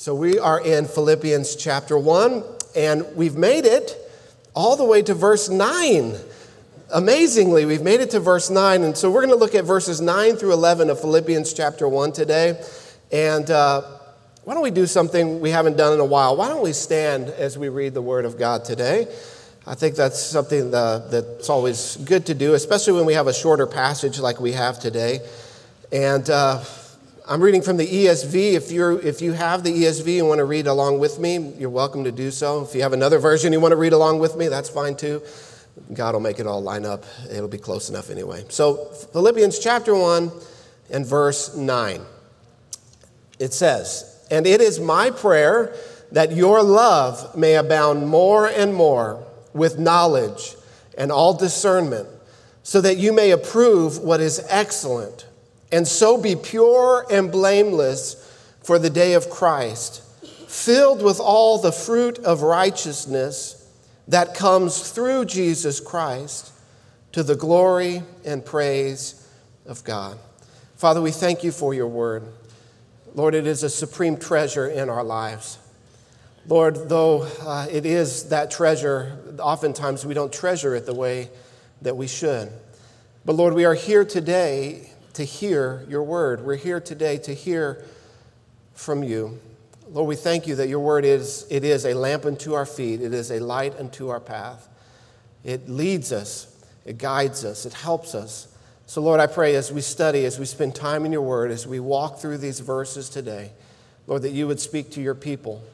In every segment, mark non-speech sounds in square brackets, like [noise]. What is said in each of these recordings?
So we are in Philippians chapter 1, and we've made it all the way to verse 9. Amazingly, we've made it to verse 9. And so we're going to look at verses 9 through 11 of Philippians chapter 1 today. And uh, why don't we do something we haven't done in a while? Why don't we stand as we read the Word of God today? I think that's something that, that's always good to do, especially when we have a shorter passage like we have today. And uh, I'm reading from the ESV. If, you're, if you have the ESV and want to read along with me, you're welcome to do so. If you have another version you want to read along with me, that's fine too. God will make it all line up. It'll be close enough anyway. So, Philippians chapter 1 and verse 9. It says, And it is my prayer that your love may abound more and more with knowledge and all discernment, so that you may approve what is excellent and so be pure and blameless for the day of Christ, filled with all the fruit of righteousness that comes through Jesus Christ to the glory and praise of God. Father, we thank you for your word. Lord, it is a supreme treasure in our lives. Lord, though uh, it is that treasure, oftentimes we don't treasure it the way that we should. But Lord, we are here today to hear your word. We're here today to hear from you. Lord, we thank you that your word is, it is a lamp unto our feet, it is a light unto our path. It leads us, it guides us, it helps us. So, Lord, I pray as we study, as we spend time in your word, as we walk through these verses today, Lord, that you would speak to your people,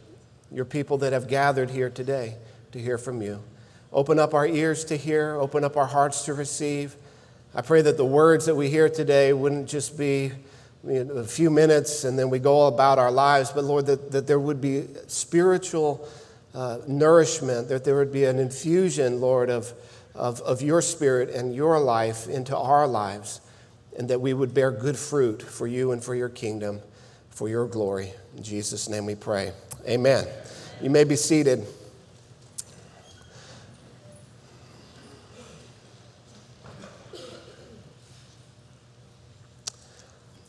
your people that have gathered here today to hear from you. Open up our ears to hear, open up our hearts to receive. I pray that the words that we hear today wouldn't just be you know, a few minutes and then we go about our lives, but Lord, that, that there would be spiritual uh, nourishment, that there would be an infusion, Lord, of, of, of your spirit and your life into our lives, and that we would bear good fruit for you and for your kingdom, for your glory. In Jesus' name we pray. Amen. You may be seated.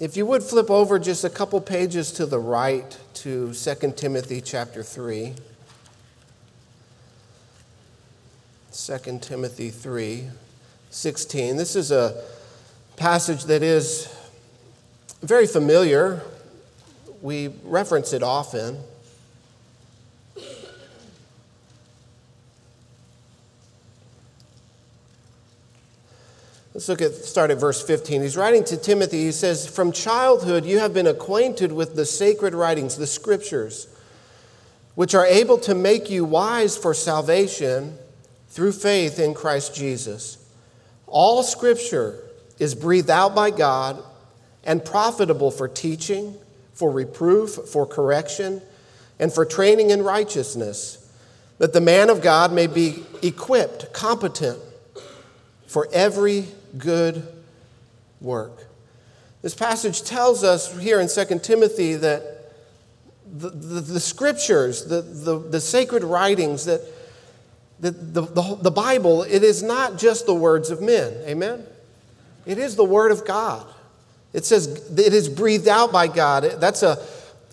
If you would flip over just a couple pages to the right to 2 Timothy chapter 3. 2 Timothy 3 16. This is a passage that is very familiar. We reference it often. Let's look at start at verse 15. He's writing to Timothy. He says, "From childhood you have been acquainted with the sacred writings, the scriptures, which are able to make you wise for salvation through faith in Christ Jesus. All scripture is breathed out by God and profitable for teaching, for reproof, for correction, and for training in righteousness, that the man of God may be equipped, competent for every good work. This passage tells us here in 2 Timothy that the, the, the scriptures, the, the, the, sacred writings, that, the, the, the Bible, it is not just the words of men. Amen? It is the Word of God. It says it is breathed out by God. That's a,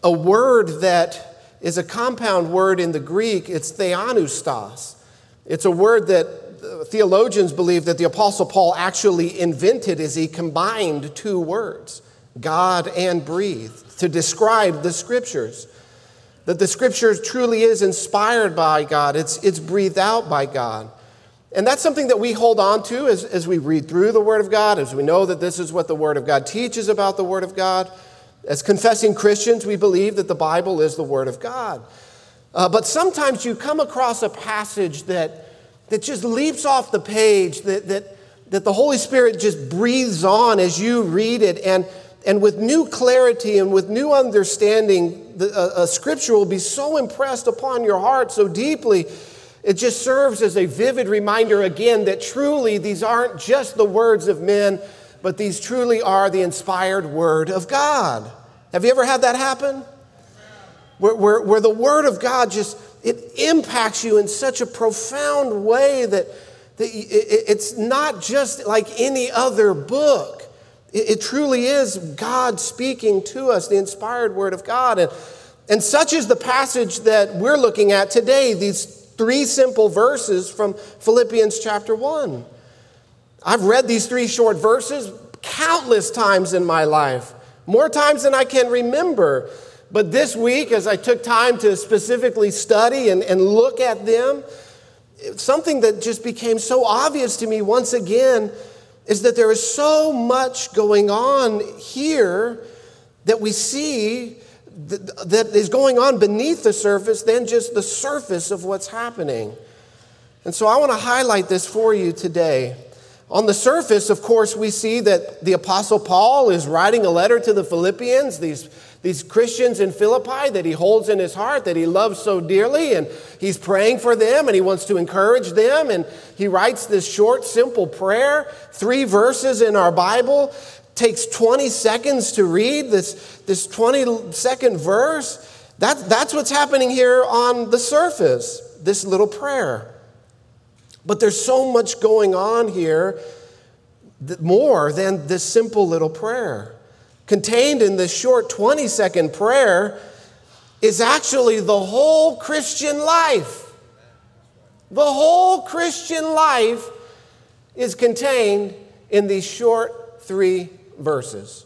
a word that is a compound word in the Greek. It's theopneustos. It's a word that theologians believe that the Apostle Paul actually invented as he combined two words, God and breathed, to describe the scriptures. That the scripture truly is inspired by God, it's, it's breathed out by God. And that's something that we hold on to as, as we read through the Word of God, as we know that this is what the Word of God teaches about the Word of God. As confessing Christians, we believe that the Bible is the Word of God. Uh, but sometimes you come across a passage that that just leaps off the page, that, that, that the Holy Spirit just breathes on as you read it. And, and with new clarity and with new understanding, the, a, a scripture will be so impressed upon your heart so deeply. It just serves as a vivid reminder again that truly these aren't just the words of men, but these truly are the inspired word of God. Have you ever had that happen? Where, where, where the word of God just it impacts you in such a profound way that, that it's not just like any other book. It, it truly is God speaking to us, the inspired word of God. And, And such is the passage that we're looking at today, these three simple verses from Philippians chapter 1. I've read these three short verses countless times in my life, more times than I can remember. But this week, as I took time to specifically study and, and look at them, something that just became so obvious to me once again is that there is so much going on here that we see that, that is going on beneath the surface than just the surface of what's happening. And so I want to highlight this for you today. On the surface, of course, we see that the Apostle Paul is writing a letter to the Philippians, these, these Christians in Philippi that he holds in his heart, that he loves so dearly, and he's praying for them and he wants to encourage them. And he writes this short, simple prayer, three verses in our Bible, takes 20 seconds to read this, this 20 second verse. That, that's what's happening here on the surface, this little prayer. But there's so much going on here more than this simple little prayer. Contained in this short 20 second prayer is actually the whole Christian life. The whole Christian life is contained in these short three verses.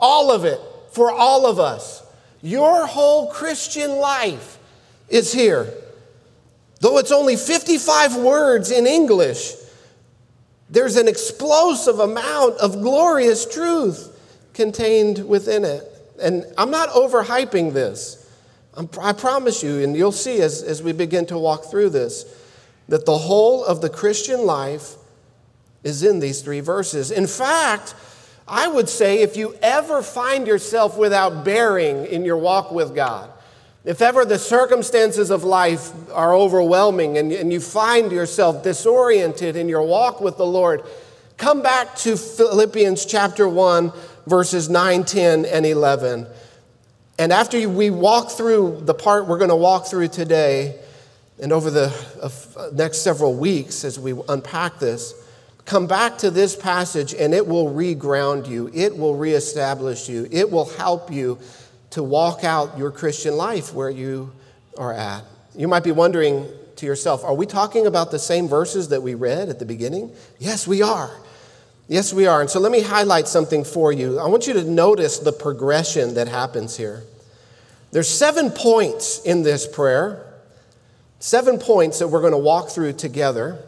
All of it for all of us. Your whole Christian life is here. Though it's only 55 words in English, there's an explosive amount of glorious truth contained within it. And I'm not overhyping this. I'm, i promise you, and you'll see as, as we begin to walk through this, that the whole of the Christian life is in these three verses. In fact, I would say if you ever find yourself without bearing in your walk with God, if ever the circumstances of life are overwhelming and, and you find yourself disoriented in your walk with the Lord, come back to Philippians chapter 1, verses 9, 10, and 11. And after we walk through the part we're going to walk through today, and over the uh, next several weeks as we unpack this, come back to this passage and it will reground you, it will reestablish you, it will help you to walk out your Christian life where you are at. You might be wondering to yourself, are we talking about the same verses that we read at the beginning? Yes, we are. Yes, we are. And so let me highlight something for you. I want you to notice the progression that happens here. There's seven points in this prayer, seven points that we're going to walk through together.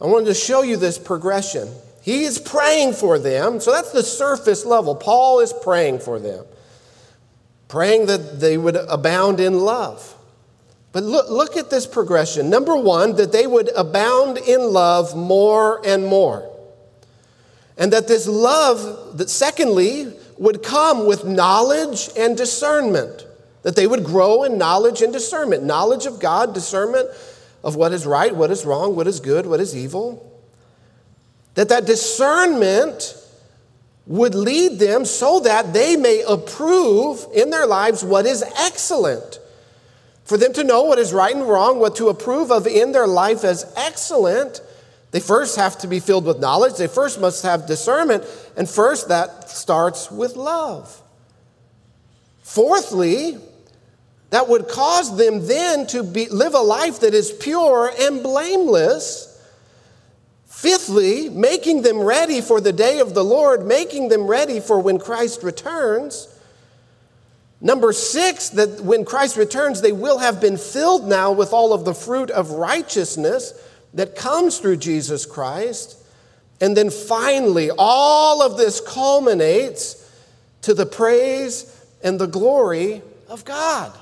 I wanted to show you this progression. He is praying for them. So that's the surface level. Paul is praying for them praying that they would abound in love. But look, look at this progression. Number one, that they would abound in love more and more. And that this love, that secondly, would come with knowledge and discernment. That they would grow in knowledge and discernment knowledge of God, discernment of what is right, what is wrong, what is good, what is evil. That that discernment would lead them so that they may approve in their lives what is excellent. For them to know what is right and wrong, what to approve of in their life as excellent, they first have to be filled with knowledge. They first must have discernment. And first, that starts with love. Fourthly, that would cause them then to be, live a life that is pure and blameless Fifthly, making them ready for the day of the Lord, making them ready for when Christ returns. Number six, that when Christ returns, they will have been filled now with all of the fruit of righteousness that comes through Jesus Christ. And then finally, all of this culminates to the praise and the glory of God.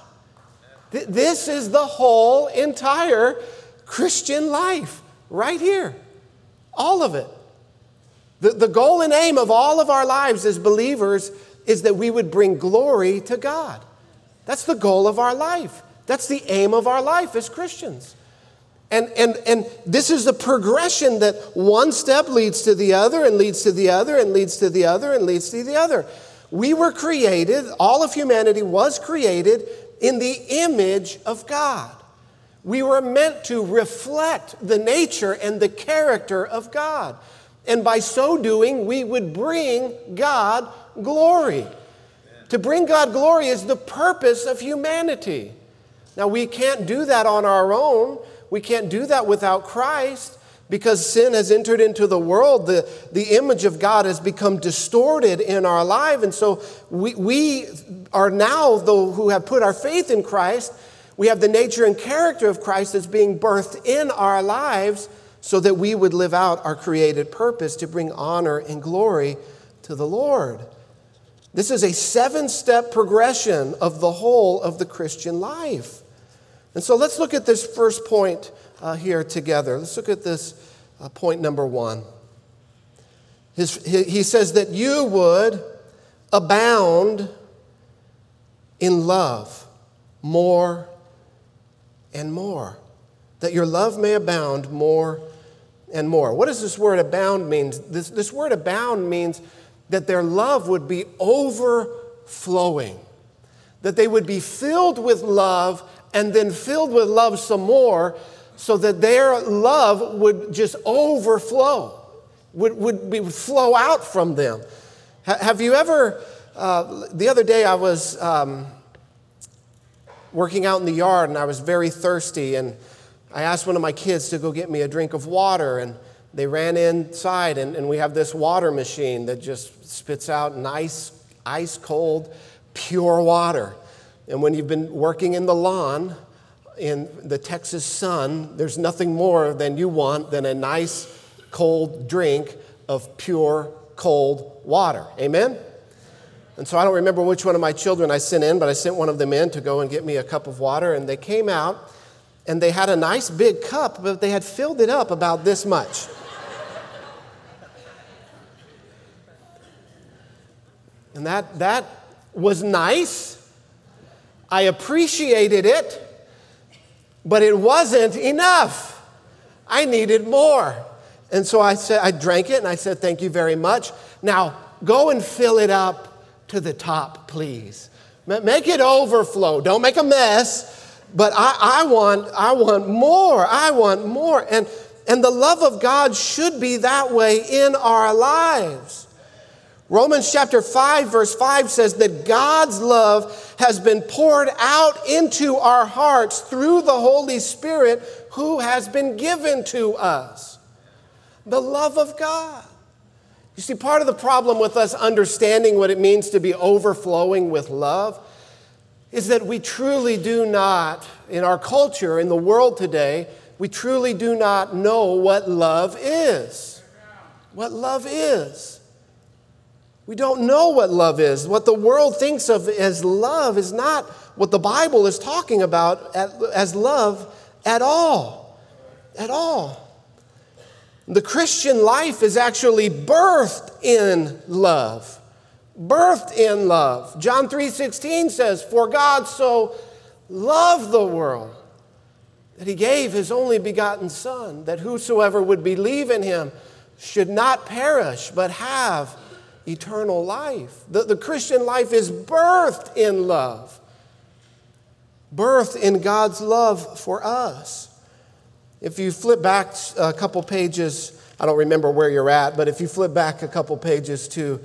This is the whole entire Christian life right here. All of it. The, the goal and aim of all of our lives as believers is that we would bring glory to God. That's the goal of our life. That's the aim of our life as Christians. And, and, and this is the progression that one step leads to the other, and leads to the other, and leads to the other, and leads to the other. We were created, all of humanity was created in the image of God. We were meant to reflect the nature and the character of God. And by so doing, we would bring God glory. To bring God glory is the purpose of humanity. Now, we can't do that on our own. We can't do that without Christ because sin has entered into the world. The, the image of God has become distorted in our life. And so we, we are now, though, who have put our faith in Christ, we have the nature and character of Christ that's being birthed in our lives so that we would live out our created purpose to bring honor and glory to the Lord. This is a seven step progression of the whole of the Christian life. And so let's look at this first point uh, here together. Let's look at this uh, point number one. His, he says that you would abound in love more and more. That your love may abound more and more. What does this word abound mean? This, this word abound means that their love would be overflowing, that they would be filled with love and then filled with love some more, so that their love would just overflow, would, would, be, would flow out from them. have you ever, uh, the other day I was um, working out in the yard and I was very thirsty, and I asked one of my kids to go get me a drink of water, and they ran inside, and, and we have this water machine that just spits out nice, ice cold, pure water. And when you've been working in the lawn, in the Texas sun, there's nothing more than you want than a nice cold drink of pure cold water. Amen? And so I don't remember which one of my children I sent in, but I sent one of them in to go and get me a cup of water. And they came out and they had a nice big cup, but they had filled it up about this much. And that, that was nice. I appreciated it, but it wasn't enough. I needed more. And so I said, I drank it and I said, Thank you very much. Now go and fill it up to the top, please. Make it overflow. Don't make a mess. But I, I, want, I want more. I want more. And, and the love of God should be that way in our lives. Romans chapter 5, verse 5 says that God's love has been poured out into our hearts through the Holy Spirit who has been given to us. The love of God. You see, part of the problem with us understanding what it means to be overflowing with love is that we truly do not, in our culture, in the world today, we truly do not know what love is. What love is. We don't know what love is. What the world thinks of as love is not what the Bible is talking about as love at all. At all. The Christian life is actually birthed in love. Birthed in love. John 3:16 says, "For God so loved the world that he gave his only begotten son that whosoever would believe in him should not perish but have eternal life. The, the Christian life is birthed in love, birthed in God's love for us. If you flip back a couple pages, I don't remember where you're at, but if you flip back a couple pages to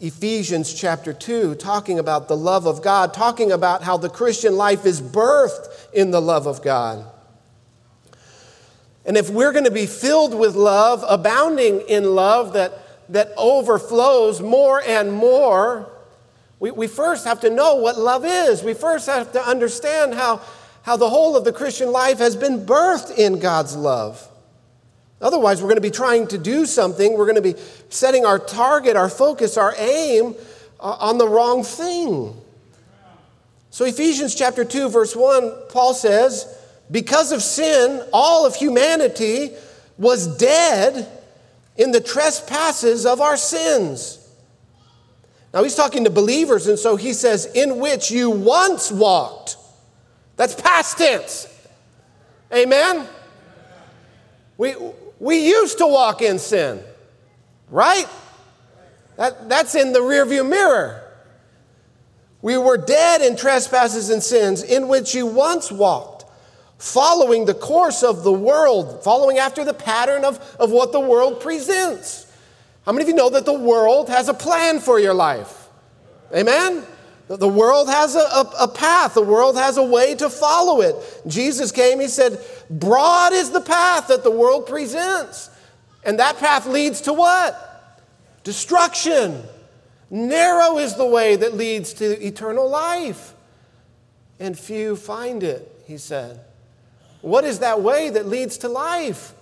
Ephesians chapter 2, talking about the love of God, talking about how the Christian life is birthed in the love of God. And if we're going to be filled with love, abounding in love, that that overflows more and more, we, we first have to know what love is. We first have to understand how, how the whole of the Christian life has been birthed in God's love. Otherwise, we're going to be trying to do something. We're going to be setting our target, our focus, our aim uh, on the wrong thing. So, Ephesians chapter 2, verse 1, Paul says, Because of sin, all of humanity was dead in the trespasses of our sins. Now he's talking to believers, and so he says, in which you once walked. That's past tense. Amen? We, we used to walk in sin, right? That, that's in the rearview mirror. We were dead in trespasses and sins in which you once walked following the course of the world, following after the pattern of, of what the world presents. How many of you know that the world has a plan for your life? Amen? The world has a, a, a, path, the world has a way to follow it. Jesus came, he said, Broad is the path that the world presents. And that path leads to what? Destruction. Narrow is the way that leads to eternal life. And few find it, he said. What is that way that leads to life?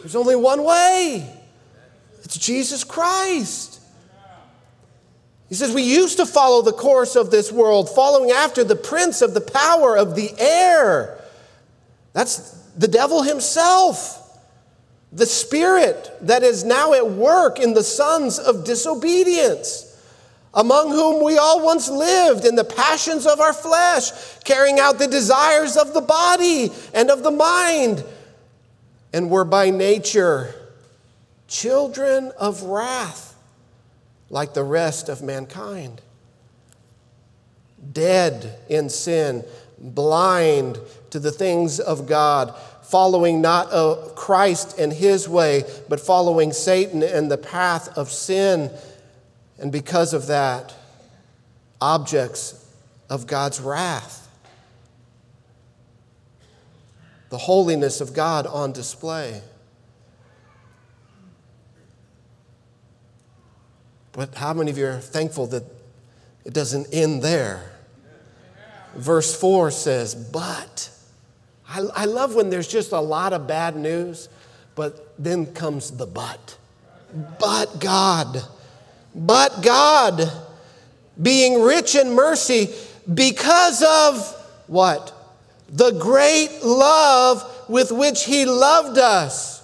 There's only one way it's Jesus Christ. He says, We used to follow the course of this world, following after the prince of the power of the air. That's the devil himself, the spirit that is now at work in the sons of disobedience, among whom we all once lived in the passions of our flesh, carrying out the desires of the body and of the mind, and were by nature children of wrath like the rest of mankind. Dead in sin, blind to the things of God, following not uh, Christ and his way, but following Satan and the path of sin. And because of that, objects of God's wrath. The holiness of God on display. But how many of you are thankful that it doesn't end there? Verse 4 says, But. I, I love when there's just a lot of bad news, but then comes the but. But God. But God, being rich in mercy because of what? The great love with which He loved us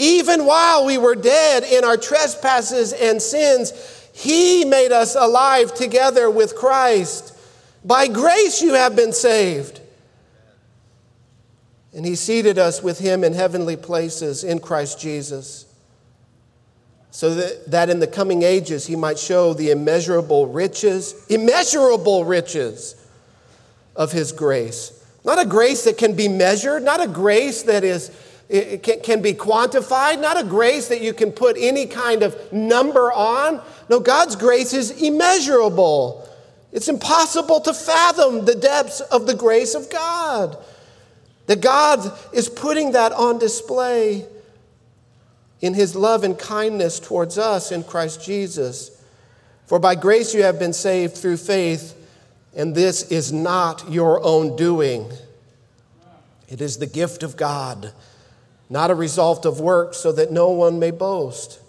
even while we were dead in our trespasses and sins, He made us alive together with Christ. By grace you have been saved. And He seated us with Him in heavenly places in Christ Jesus, so that, that in the coming ages He might show the immeasurable riches, immeasurable riches of His grace. Not a grace that can be measured, not a grace that is can, can be quantified, not a grace that you can put any kind of number on. No, God's grace is immeasurable. It's impossible to fathom the depths of the grace of God. That God is putting that on display in his love and kindness towards us in Christ Jesus. For by grace you have been saved through faith, and this is not your own doing. It is the gift of God not a result of works, so that no one may boast.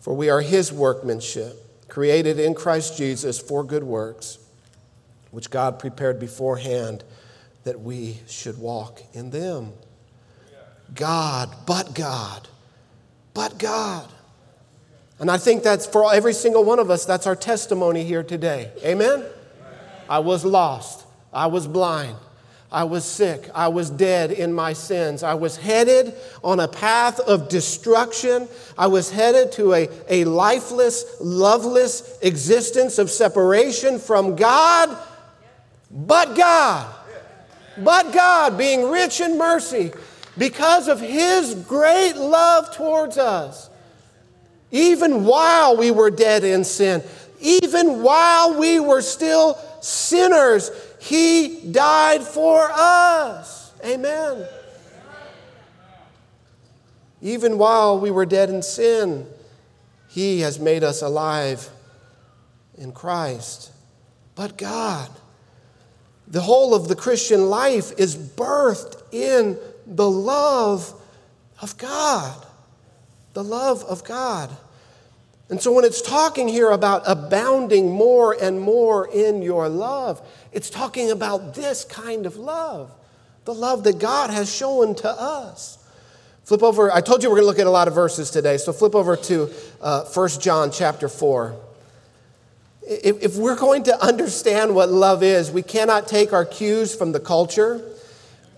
For we are his workmanship, created in Christ Jesus for good works, which God prepared beforehand that we should walk in them. God, but God, but God. And I think that's for every single one of us, that's our testimony here today. Amen? I was lost, I was blind. I was sick. I was dead in my sins. I was headed on a path of destruction. I was headed to a, a lifeless, loveless existence of separation from God. But God, but God, being rich in mercy, because of His great love towards us, even while we were dead in sin, even while we were still sinners, he died for us. Amen. Even while we were dead in sin, He has made us alive in Christ. But God, the whole of the Christian life is birthed in the love of God. The love of God. And so when it's talking here about abounding more and more in your love, it's talking about this kind of love, the love that God has shown to us. Flip over, I told you we're going to look at a lot of verses today, so flip over to uh, 1 John chapter 4. If, if we're going to understand what love is, we cannot take our cues from the culture.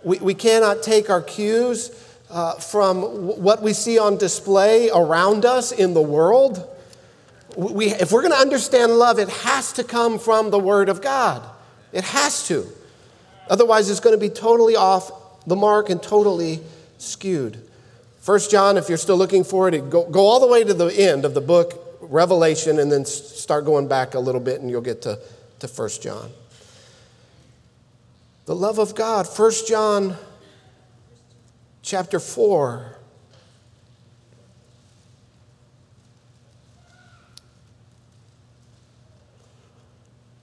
We, we cannot take our cues uh, from what we see on display around us in the world we, if we're going to understand love, it has to come from the Word of God. It has to. Otherwise, it's going to be totally off the mark and totally skewed. First John, if you're still looking for it, go, go all the way to the end of the book, Revelation and then start going back a little bit and you'll get to, to 1 John. The love of God, 1 John chapter 4.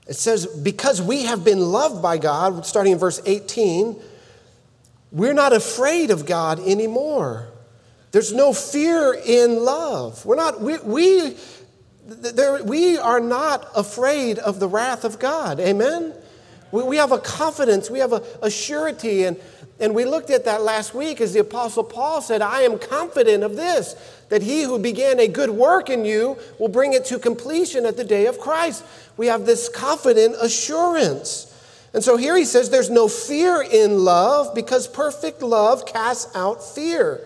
It says, because we have been loved by God, starting in verse 18, we're not afraid of God anymore. There's no fear in love. We're not, we, we, there, we are not afraid of the wrath of God. Amen? We, we have a confidence, we have a, a surety. And, and we looked at that last week as the Apostle Paul said, I am confident of this, that he who began a good work in you will bring it to completion at the day of Christ. We have this confident assurance. And so here he says there's no fear in love because perfect love casts out fear.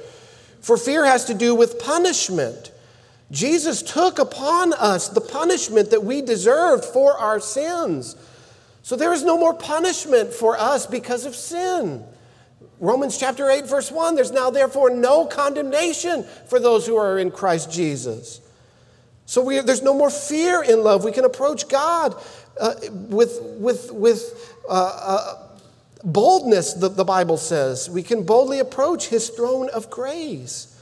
For fear has to do with punishment. Jesus took upon us the punishment that we deserved for our sins. So there is no more punishment for us because of sin. Romans chapter 8, verse 1 there's now therefore no condemnation for those who are in Christ Jesus. So we, there's no more fear in love. We can approach God uh, with, with, with uh, uh, boldness, the, the Bible says. We can boldly approach his throne of grace.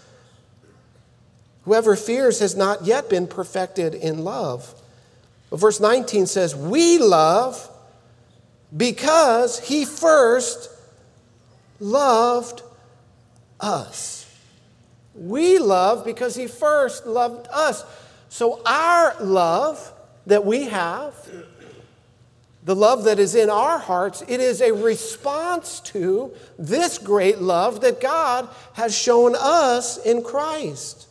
Whoever fears has not yet been perfected in love. But verse 19 says, We love because he first loved us. We love because he first loved us. So, our love that we have, the love that is in our hearts, it is a response to this great love that God has shown us in Christ.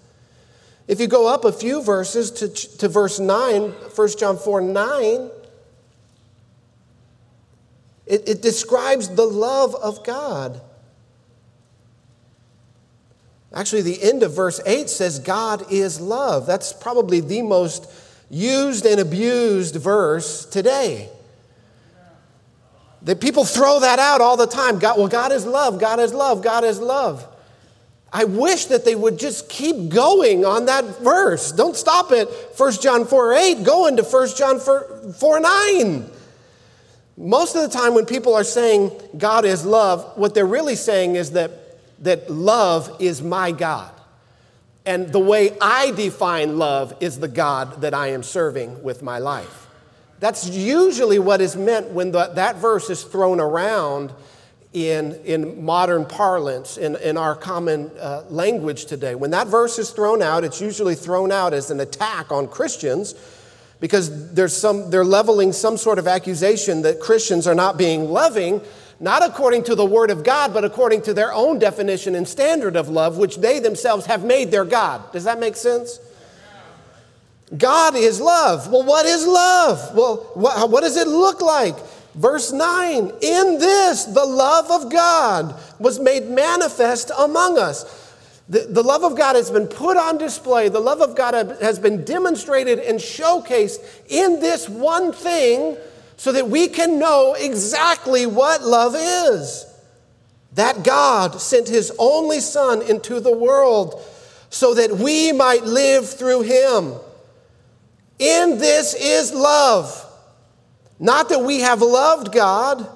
If you go up a few verses to, to verse 9, 1 John 4 9, it, it describes the love of God. Actually, the end of verse 8 says, God is love. That's probably the most used and abused verse today. That people throw that out all the time. God, well, God is love, God is love, God is love. I wish that they would just keep going on that verse. Don't stop at 1 John 4 8, go into 1 John 4, 4 9. Most of the time, when people are saying God is love, what they're really saying is that, that love is my God. And the way I define love is the God that I am serving with my life. That's usually what is meant when the, that verse is thrown around in, in modern parlance, in, in our common uh, language today. When that verse is thrown out, it's usually thrown out as an attack on Christians because there's some, they're leveling some sort of accusation that Christians are not being loving, not according to the Word of God, but according to their own definition and standard of love, which they themselves have made their God. Does that make sense? God is love. Well, what is love? Well, what, what does it look like? Verse 9, in this the love of God was made manifest among us. The, the love of God has been put on display. The love of God has been demonstrated and showcased in this one thing so that we can know exactly what love is. That God sent his only Son into the world so that we might live through him. In this is love. Not that we have loved God,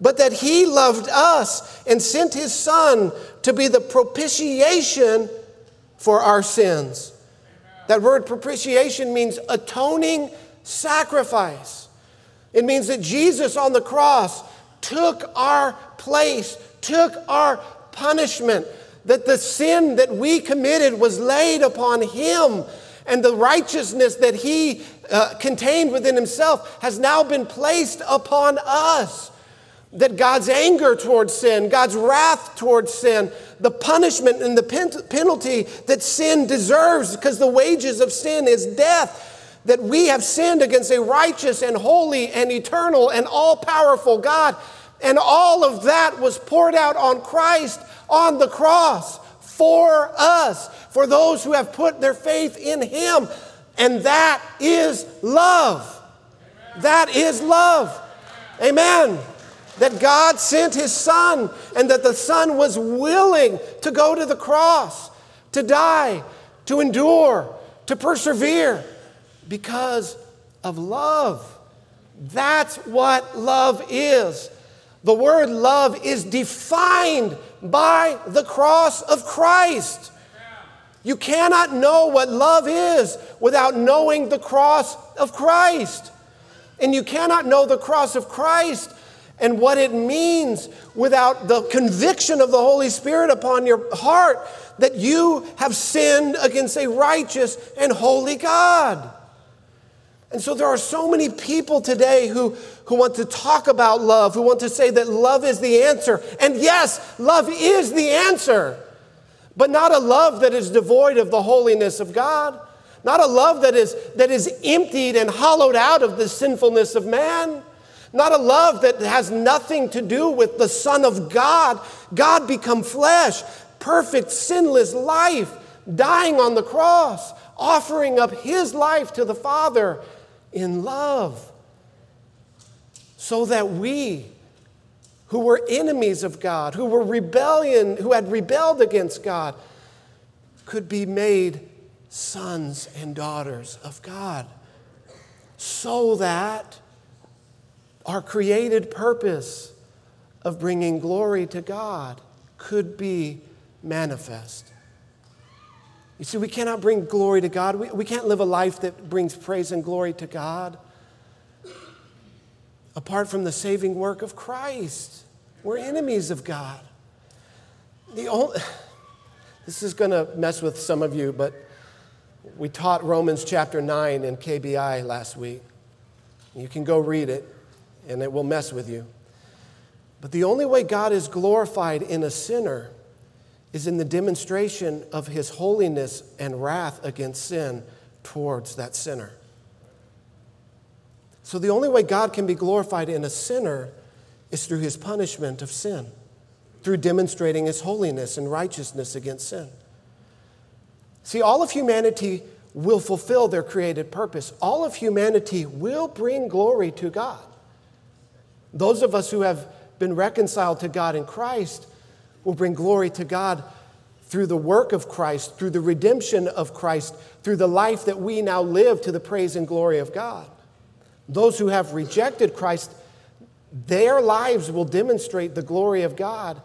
but that he loved us and sent his Son to be the propitiation for our sins. That word propitiation means atoning sacrifice. It means that Jesus on the cross took our place, took our punishment, that the sin that we committed was laid upon him, and the righteousness that he uh, contained within himself has now been placed upon us that God's anger towards sin, God's wrath towards sin, the punishment and the pen- penalty that sin deserves, because the wages of sin is death, that we have sinned against a righteous and holy and eternal and all powerful God. And all of that was poured out on Christ on the cross for us, for those who have put their faith in Him. And that is love. That is love. Amen that God sent his son and that the son was willing to go to the cross, to die, to endure, to persevere. Because of love. That's what love is. The word love is defined by the cross of Christ. You cannot know what love is without knowing the cross of Christ. And you cannot know the cross of Christ and what it means without the conviction of the Holy Spirit upon your heart that you have sinned against a righteous and holy God. And so there are so many people today who, who want to talk about love, who want to say that love is the answer. And yes, love is the answer, but not a love that is devoid of the holiness of God, not a love that is, that is emptied and hollowed out of the sinfulness of man. Not a love that has nothing to do with the Son of God, God become flesh, perfect, sinless life, dying on the cross, offering up his life to the Father in love, so that we, who were enemies of God, who were rebellion, who had rebelled against God, could be made sons and daughters of God. So that our created purpose of bringing glory to God could be manifest. You see, we cannot bring glory to God. We, we can't live a life that brings praise and glory to God apart from the saving work of Christ. We're enemies of God. The only, [sighs] this is going to mess with some of you, but we taught Romans chapter 9 in KBI last week. You can go read it and it will mess with you. But the only way God is glorified in a sinner is in the demonstration of his holiness and wrath against sin towards that sinner. So the only way God can be glorified in a sinner is through his punishment of sin, through demonstrating his holiness and righteousness against sin. See, all of humanity will fulfill their created purpose. All of humanity will bring glory to God. Those of us who have been reconciled to God in Christ will bring glory to God through the work of Christ, through the redemption of Christ, through the life that we now live to the praise and glory of God. Those who have rejected Christ, their lives will demonstrate the glory of God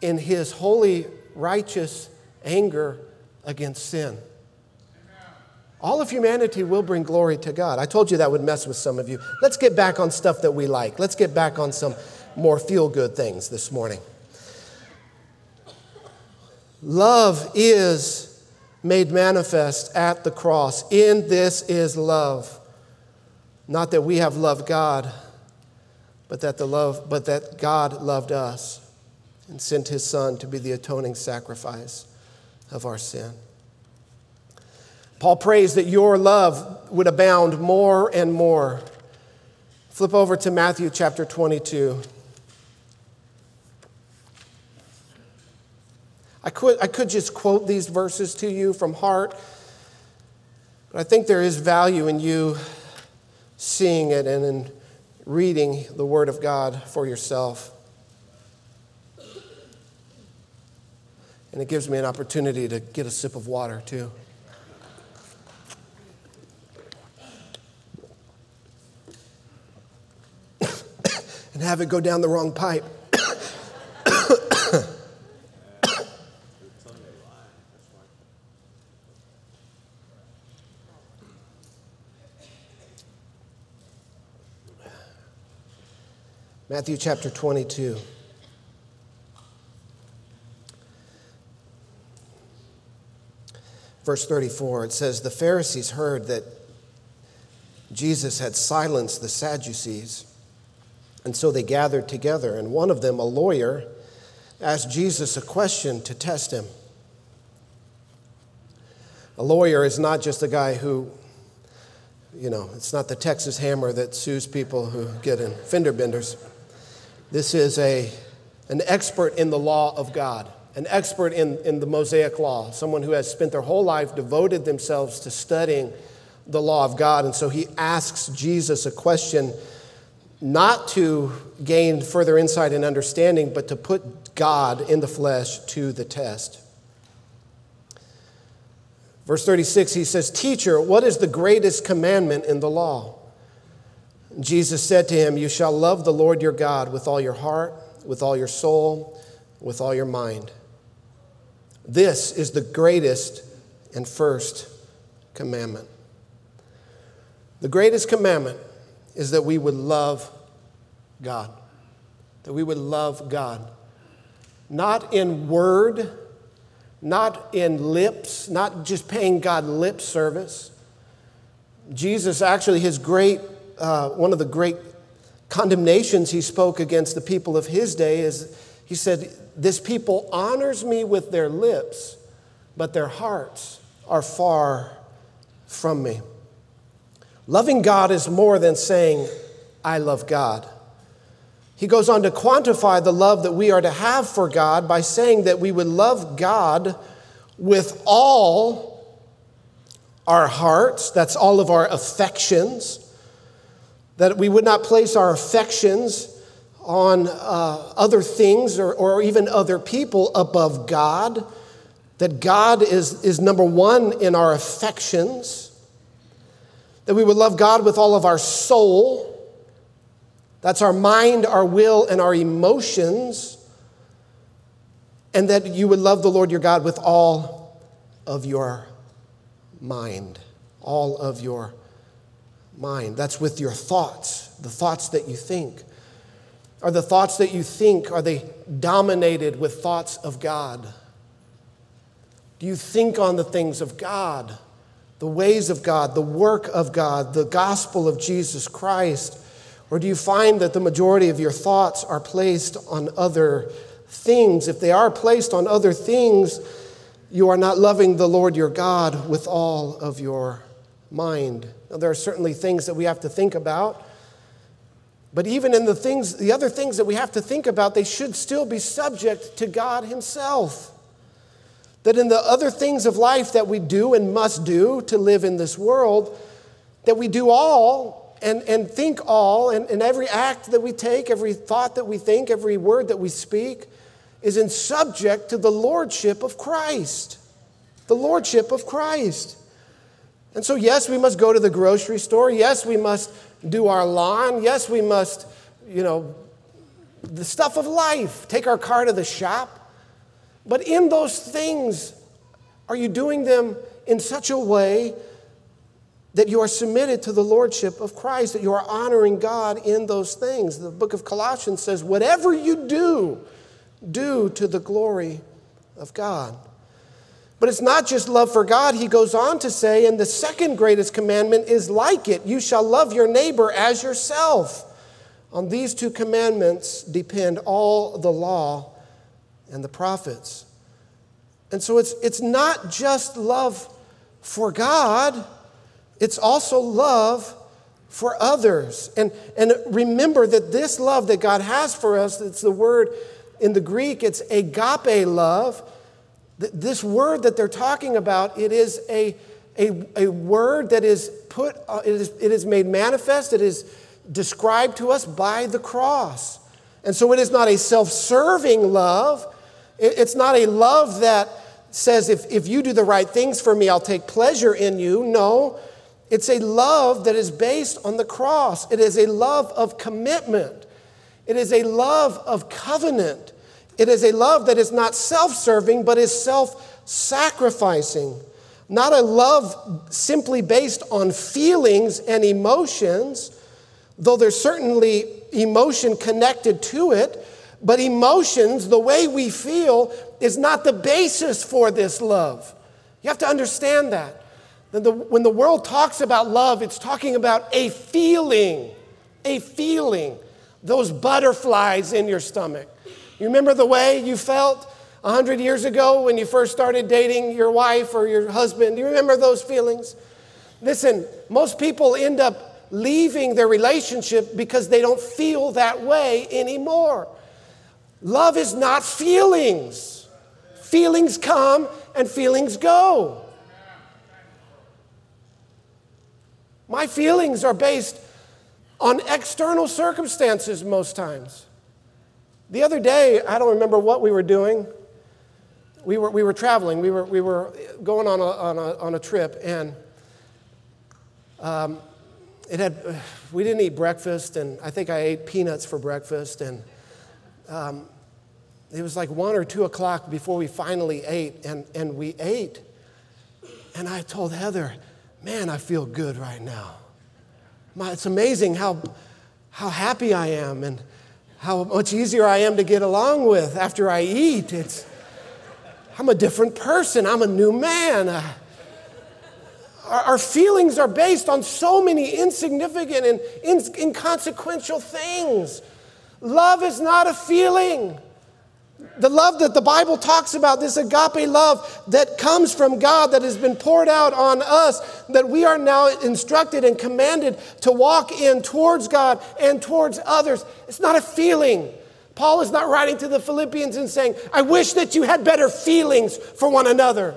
in his holy, righteous anger against sin. All of humanity will bring glory to God. I told you that would mess with some of you. Let's get back on stuff that we like. Let's get back on some more feel good things this morning. Love is made manifest at the cross. In this is love. Not that we have loved God, but that the love but that God loved us and sent his son to be the atoning sacrifice of our sin. Paul prays that your love would abound more and more. Flip over to Matthew chapter 22. I could, I could just quote these verses to you from heart, but I think there is value in you seeing it and in reading the Word of God for yourself. And it gives me an opportunity to get a sip of water, too. And have it go down the wrong pipe. [coughs] Matthew chapter 22. Verse 34, it says, The Pharisees heard that Jesus had silenced the Sadducees and so they gathered together, and one of them, a lawyer, asked Jesus a question to test him. A lawyer is not just a guy who, you know, it's not the Texas hammer that sues people who get in fender benders. This is a, an expert in the law of God, an expert in, in the Mosaic law, someone who has spent their whole life devoted themselves to studying the law of God. And so he asks Jesus a question not to gain further insight and understanding, but to put God in the flesh to the test. Verse 36, he says, Teacher, what is the greatest commandment in the law? Jesus said to him, You shall love the Lord your God with all your heart, with all your soul, with all your mind. This is the greatest and first commandment. The greatest commandment is that we would love God, that we would love God. Not in word, not in lips, not just paying God lip service. Jesus, actually, his great, uh, one of the great condemnations he spoke against the people of his day is he said, This people honors me with their lips, but their hearts are far from me. Loving God is more than saying, I love God. He goes on to quantify the love that we are to have for God by saying that we would love God with all our hearts, that's all of our affections, that we would not place our affections on uh, other things or, or even other people above God, that God is, is number one in our affections that we would love God with all of our soul. That's our mind, our will, and our emotions. And that you would love the Lord your God with all of your mind. All of your mind. That's with your thoughts, the thoughts that you think. Are the thoughts that you think, are they dominated with thoughts of God? Do you think on the things of God? The ways of God, the work of God, the gospel of Jesus Christ? Or do you find that the majority of your thoughts are placed on other things? If they are placed on other things, you are not loving the Lord your God with all of your mind. Now, there are certainly things that we have to think about. But even in the things, the other things that we have to think about, they should still be subject to God Himself. That in the other things of life that we do and must do to live in this world, that we do all and, and think all, and, and every act that we take, every thought that we think, every word that we speak is in subject to the lordship of Christ. The lordship of Christ. And so, yes, we must go to the grocery store. Yes, we must do our lawn. Yes, we must, you know, the stuff of life. Take our car to the shop. But in those things, are you doing them in such a way that you are submitted to the lordship of Christ, that you are honoring God in those things? The book of Colossians says, whatever you do, do to the glory of God. But it's not just love for God. He goes on to say, and the second greatest commandment is like it you shall love your neighbor as yourself. On these two commandments depend all the law and the prophets. And so it's, it's not just love for God, it's also love for others. And, and remember that this love that God has for us, it's the word in the Greek, it's agape love. This word that they're talking about, it is a, a, a word that is put, uh, it is, it is made manifest, it is described to us by the cross. And so it is not a self serving love, it's not a love that says, if, if you do the right things for me, I'll take pleasure in you. No, it's a love that is based on the cross. It is a love of commitment. It is a love of covenant. It is a love that is not self serving, but is self sacrificing. Not a love simply based on feelings and emotions, though there's certainly emotion connected to it. But emotions, the way we feel, is not the basis for this love. You have to understand that. When the world talks about love, it's talking about a feeling, a feeling, those butterflies in your stomach. You remember the way you felt 100 years ago when you first started dating your wife or your husband? Do you remember those feelings? Listen, most people end up leaving their relationship because they don't feel that way anymore. Love is not feelings. Feelings come and feelings go. My feelings are based on external circumstances most times. The other day, I don't remember what we were doing. we were, we were traveling, we were, we were going on a, on a, on a trip, and um, it had, we didn't eat breakfast, and I think I ate peanuts for breakfast, and um, it was like one or two o'clock before we finally ate, and, and we ate. And I told Heather, man, I feel good right now. My, it's amazing how, how happy I am and how much easier I am to get along with after I eat. It's, I'm a different person, I'm a new man. Uh, our, our, feelings are based on so many insignificant and inconsequential things. Love is not a feeling. The love that the Bible talks about, this agape love that comes from God, that has been poured out on us, that we are now instructed and commanded to walk in towards God and towards others. It's not a feeling. Paul is not writing to the Philippians and saying, I wish that you had better feelings for one another.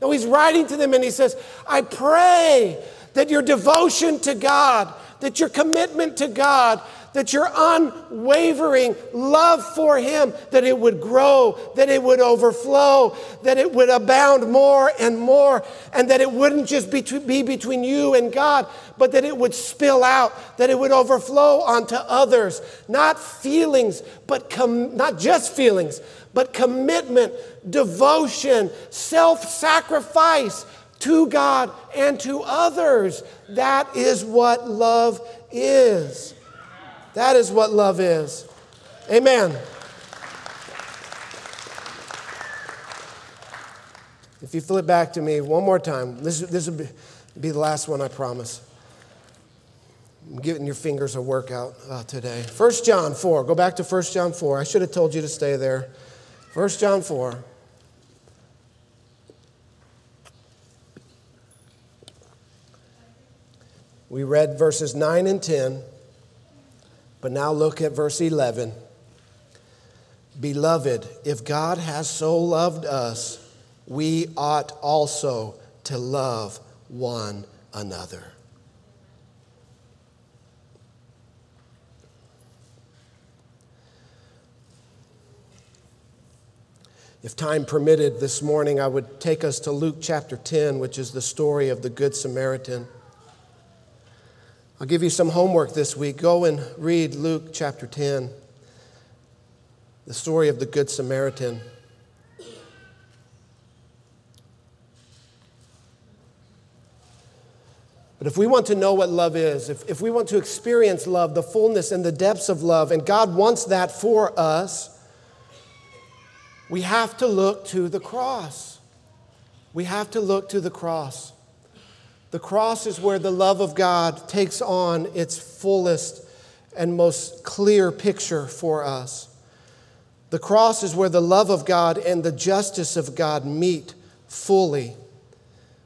No, he's writing to them and he says, I pray that your devotion to God, that your commitment to God, that your unwavering love for Him, that it would grow, that it would overflow, that it would abound more and more, and that it wouldn't just be, be between you and God, but that it would spill out, that it would overflow onto others. Not feelings, but com- not just feelings, but commitment, devotion, self sacrifice to God and to others. That is what love is. That is what love is. Amen. If you flip back to me one more time, this, this will be, be the last one, I promise. I'm giving your fingers a workout uh, today. 1 John 4. Go back to 1 John 4. I should have told you to stay there. 1 John 4. We read verses 9 and 10. But now look at verse 11. Beloved, if God has so loved us, we ought also to love one another. If time permitted this morning, I would take us to Luke chapter 10, which is the story of the Good Samaritan. I'll give you some homework this week. Go and read Luke chapter 10, the story of the Good Samaritan. But if we want to know what love is, if, if we want to experience love, the fullness and the depths of love, and God wants that for us, we have to look to the cross. We have to look to the cross. The cross is where the love of God takes on its fullest and most clear picture for us. The cross is where the love of God and the justice of God meet fully.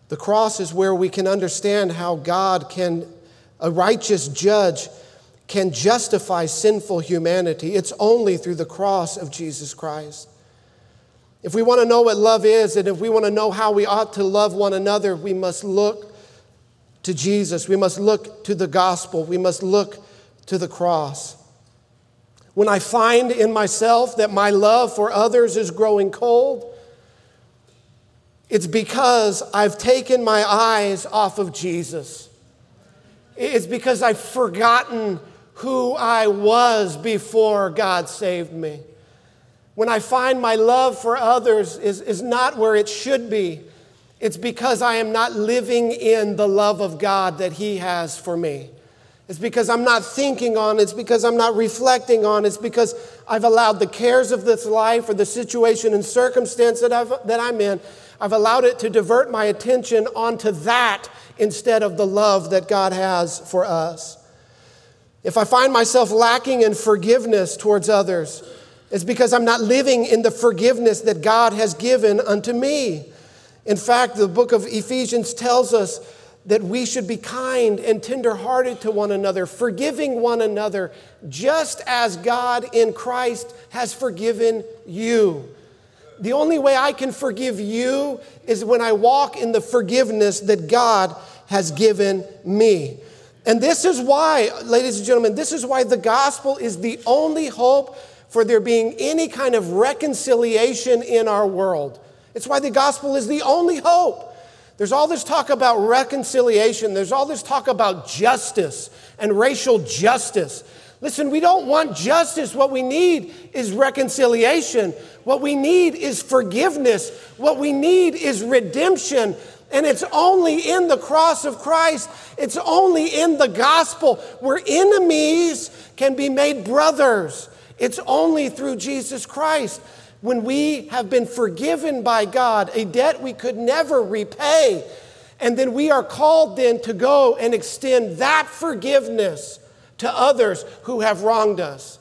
The cross is where we can understand how God can, a righteous judge, can justify sinful humanity. It's only through the cross of Jesus Christ. If we want to know what love is and if we want to know how we ought to love one another, we must look to Jesus. We must look to the gospel. We must look to the cross. When I find in myself that my love for others is growing cold, it's because I've taken my eyes off of Jesus. It's because I've forgotten who I was before God saved me. When I find my love for others is, is not where it should be, it's because I am not living in the love of God that He has for me. It's because I'm not thinking on, it's because I'm not reflecting on, it's because I've allowed the cares of this life or the situation and circumstance that, I've, that I'm in, I've allowed it to divert my attention onto that instead of the love that God has for us. If I find myself lacking in forgiveness towards others, it's because I'm not living in the forgiveness that God has given unto me. In fact, the book of Ephesians tells us that we should be kind and tenderhearted to one another, forgiving one another, just as God in Christ has forgiven you. The only way I can forgive you is when I walk in the forgiveness that God has given me. And this is why, ladies and gentlemen, this is why the gospel is the only hope for there being any kind of reconciliation in our world. It's why the gospel is the only hope. There's all this talk about reconciliation, there's all this talk about justice and racial justice. Listen, we don't want justice. What we need is reconciliation. What we need is forgiveness. What we need is redemption. And it's only in the cross of Christ, it's only in the gospel where enemies can be made brothers. It's only through Jesus Christ. When we have been forgiven by God, a debt we could never repay, and then we are called then to go and extend that forgiveness to others who have wronged us.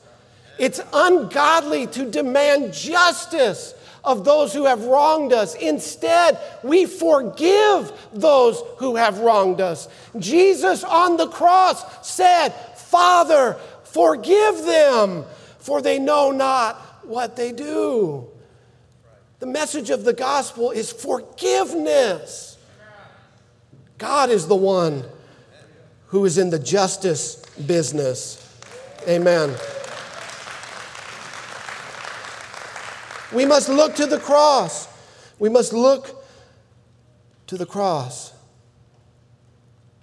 It's ungodly to demand justice of those who have wronged us. Instead, we forgive those who have wronged us. Jesus on the cross said, Father, forgive them, for they know not what they do. The message of the gospel is forgiveness. God is the one who is in the justice business. Amen. We must look to the cross. We must look to the cross.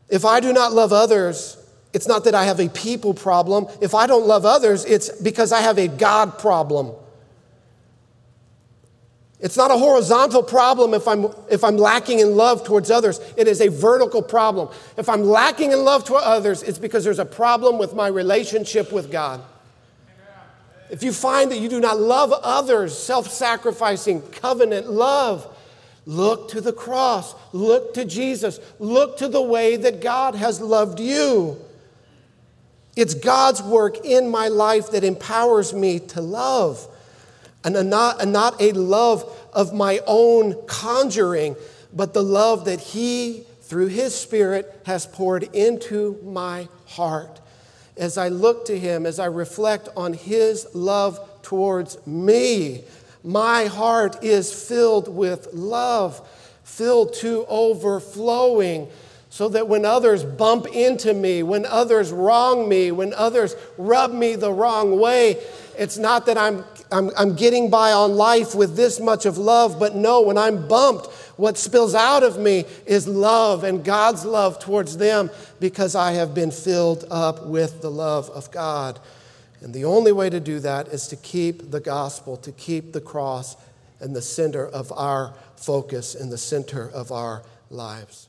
If I do not love others, it's not that I have a people problem. If I don't love others, it's because I have a God problem. It's not a horizontal problem if I'm, if I'm lacking in love towards others. It is a vertical problem. If I'm lacking in love toward others, it's because there's a problem with my relationship with God. If you find that you do not love others, self sacrificing, covenant love, look to the cross, look to Jesus, look to the way that God has loved you. It's God's work in my life that empowers me to love, and not, and not a love of my own conjuring, but the love that He, through His Spirit, has poured into my heart. As I look to Him, as I reflect on His love towards me, my heart is filled with love, filled to overflowing, so that when others bump into me, when others wrong me, when others rub me the wrong way, it's not that I'm, I'm, I'm getting by on life with this much of love, but no, when I'm bumped, what spills out of me is love and God's love towards them because I have been filled up with the love of God. And the only way to do that is to keep the gospel, to keep the cross in the center of our focus, in the center of our lives.